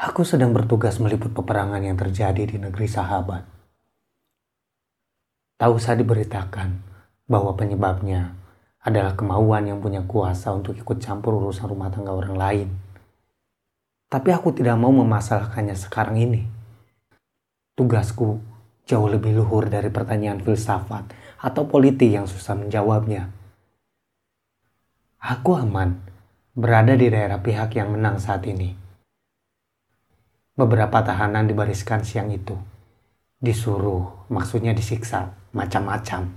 Aku sedang bertugas meliput peperangan yang terjadi di negeri sahabat. Tahu saya diberitakan bahwa penyebabnya adalah kemauan yang punya kuasa untuk ikut campur urusan rumah tangga orang lain. Tapi aku tidak mau memasalahkannya sekarang ini. Tugasku jauh lebih luhur dari pertanyaan filsafat atau politik yang susah menjawabnya. Aku aman berada di daerah pihak yang menang saat ini Beberapa tahanan dibariskan siang itu. Disuruh, maksudnya disiksa, macam-macam.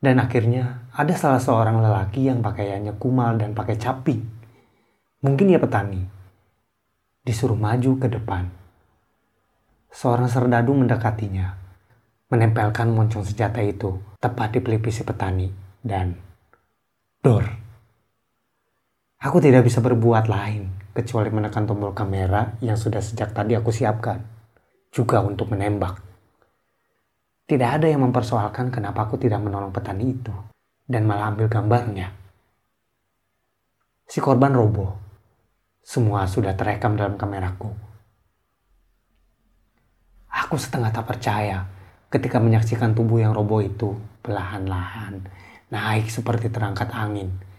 Dan akhirnya ada salah seorang lelaki yang pakaiannya kumal dan pakai caping. Mungkin ia petani. Disuruh maju ke depan. Seorang serdadu mendekatinya, menempelkan moncong senjata itu tepat di pelipis petani dan dor. Aku tidak bisa berbuat lain kecuali menekan tombol kamera yang sudah sejak tadi aku siapkan, juga untuk menembak. Tidak ada yang mempersoalkan kenapa aku tidak menolong petani itu dan malah ambil gambarnya. Si korban roboh. Semua sudah terekam dalam kameraku. Aku setengah tak percaya ketika menyaksikan tubuh yang roboh itu perlahan-lahan naik seperti terangkat angin.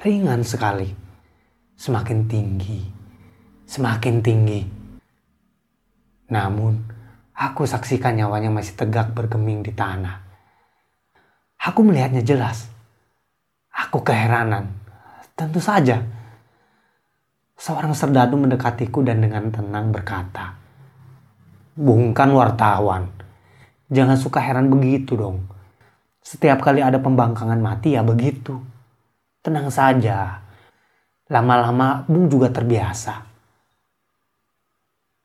Ringan sekali semakin tinggi, semakin tinggi. Namun, aku saksikan nyawanya masih tegak bergeming di tanah. Aku melihatnya jelas. Aku keheranan. Tentu saja. Seorang serdadu mendekatiku dan dengan tenang berkata, Bungkan wartawan. Jangan suka heran begitu dong. Setiap kali ada pembangkangan mati ya begitu. Tenang saja Lama-lama Bung juga terbiasa.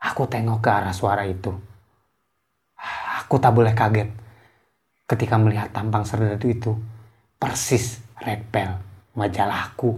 Aku tengok ke arah suara itu. Aku tak boleh kaget ketika melihat tampang serdadu itu persis Red Bell, majalahku.